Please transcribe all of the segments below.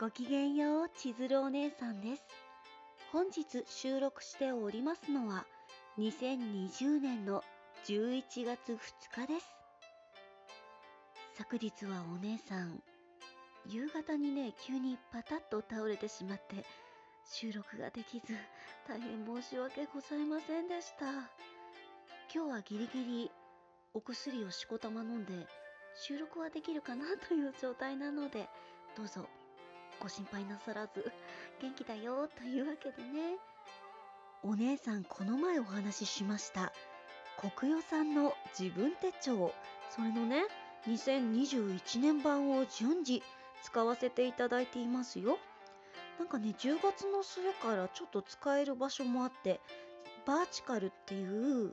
ごきげんよう、千鶴お姉さんです。本日収録しておりますのは、2020年の11月2日です。昨日はお姉さん、夕方にね、急にパタッと倒れてしまって、収録ができず、大変申し訳ございませんでした。今日はギリギリお薬をしこたま飲んで、収録はできるかなという状態なので、どうぞご心配なさらず、元気だよというわけでね。お姉さん、この前お話ししました。国与さんの自分手帳、それのね、2021年版を順次使わせていただいていますよ。なんかね、10月の末からちょっと使える場所もあって、バーチカルっていう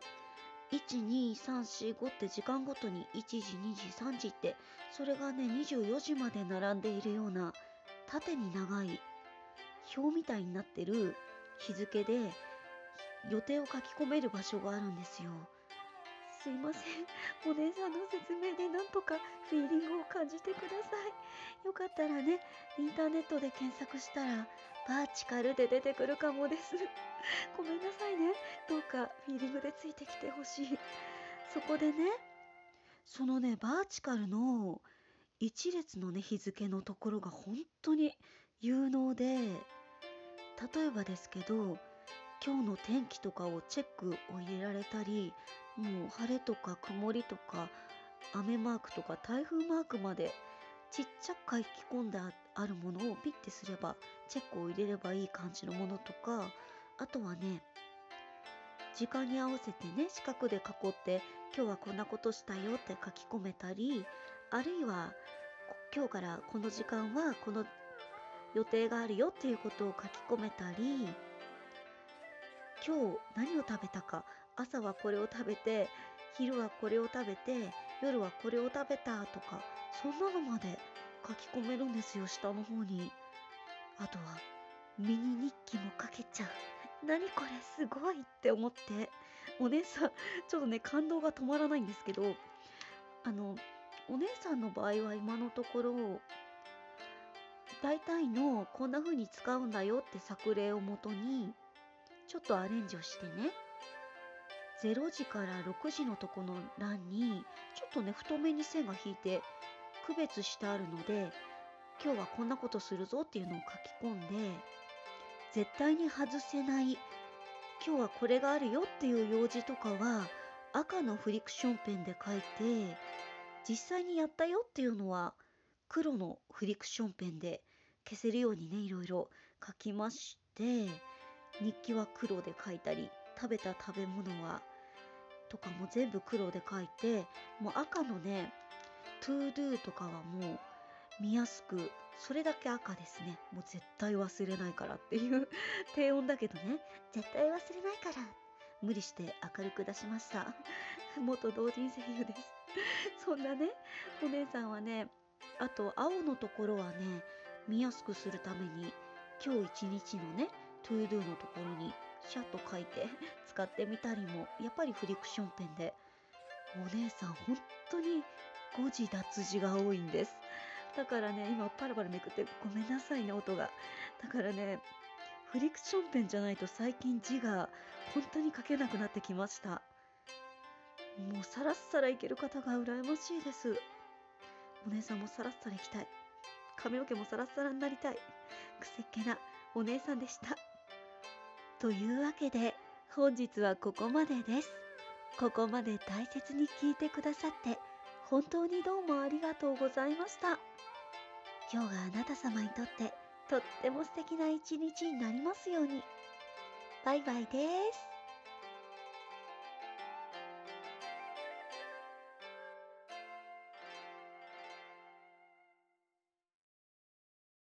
12345って時間ごとに1時2時3時ってそれがね24時まで並んでいるような縦に長い表みたいになってる日付で予定を書き込める場所があるんですよ。すいません。お姉さんの説明でなんとかフィーリングを感じてください。よかったらね、インターネットで検索したら、バーチカルで出てくるかもです。ごめんなさいね。どうかフィーリングでついてきてほしい。そこでね、そのね、バーチカルの一列のね、日付のところが本当に有能で、例えばですけど、今日の天気とかをチェックを入れられたり、もう晴れとか曇りとか雨マークとか台風マークまでちっちゃく書き込んであるものをピッてすればチェックを入れればいい感じのものとかあとはね時間に合わせてね四角で囲って今日はこんなことしたよって書き込めたりあるいは今日からこの時間はこの予定があるよっていうことを書き込めたり今日何を食べたか朝はこれを食べて昼はこれを食べて夜はこれを食べたとかそんなのまで書き込めるんですよ下の方に。あとはミニ日記も書けちゃう。何これすごいって思って。お姉さんちょっとね感動が止まらないんですけどあのお姉さんの場合は今のところ大体のこんな風に使うんだよって作例をもとにちょっとアレンジをしてね0時から6時のとこの欄にちょっとね太めに線が引いて区別してあるので今日はこんなことするぞっていうのを書き込んで絶対に外せない今日はこれがあるよっていう用事とかは赤のフリクションペンで書いて実際にやったよっていうのは黒のフリクションペンで消せるようにねいろいろ書きまして日記は黒で書いたり食べた食べ物はとかも全部黒で書いてもう赤のね to do とかはもう見やすくそれだけ赤ですね。もう絶対忘れないからっていう低音だけどね。絶対忘れないから。無理して明るく出しました。元同人声優です。そんなねお姉さんはねあと青のところはね見やすくするために今日一日のね to do のところにシャッと書いて 使ってみたりもやっぱりフリクションペンでお姉さん本当に誤字脱字が多いんです。だからね今パラパラめくってごめんなさいね音が。だからねフリクションペンじゃないと最近字が本当に書けなくなってきました。もうさらっさらいける方が羨ましいですお姉さんもさらっさらいきたい髪の毛もさらっさらになりたいくせっ気なお姉さんでしたというわけで本日はここまでです。ここまで大切に聞いてくださって本当にどうもありがとうございました。今日があなた様にとってとっても素敵な一日になりますように。バイバイです。